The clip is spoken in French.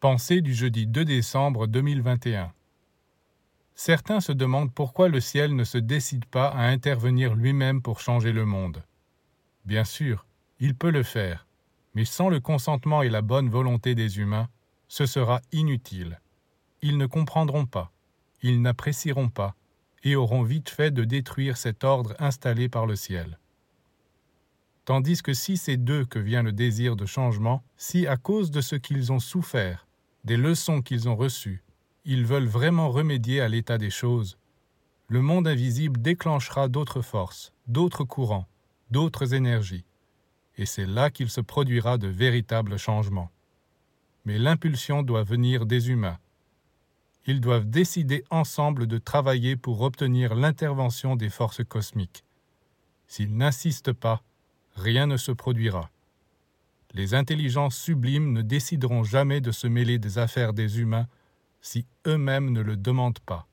Pensée du jeudi 2 décembre 2021. Certains se demandent pourquoi le ciel ne se décide pas à intervenir lui-même pour changer le monde. Bien sûr, il peut le faire, mais sans le consentement et la bonne volonté des humains, ce sera inutile. Ils ne comprendront pas, ils n'apprécieront pas, et auront vite fait de détruire cet ordre installé par le ciel. Tandis que si c'est d'eux que vient le désir de changement, si à cause de ce qu'ils ont souffert, des leçons qu'ils ont reçues, ils veulent vraiment remédier à l'état des choses, le monde invisible déclenchera d'autres forces, d'autres courants, d'autres énergies, et c'est là qu'il se produira de véritables changements. Mais l'impulsion doit venir des humains. Ils doivent décider ensemble de travailler pour obtenir l'intervention des forces cosmiques. S'ils n'insistent pas, rien ne se produira. Les intelligences sublimes ne décideront jamais de se mêler des affaires des humains si eux-mêmes ne le demandent pas.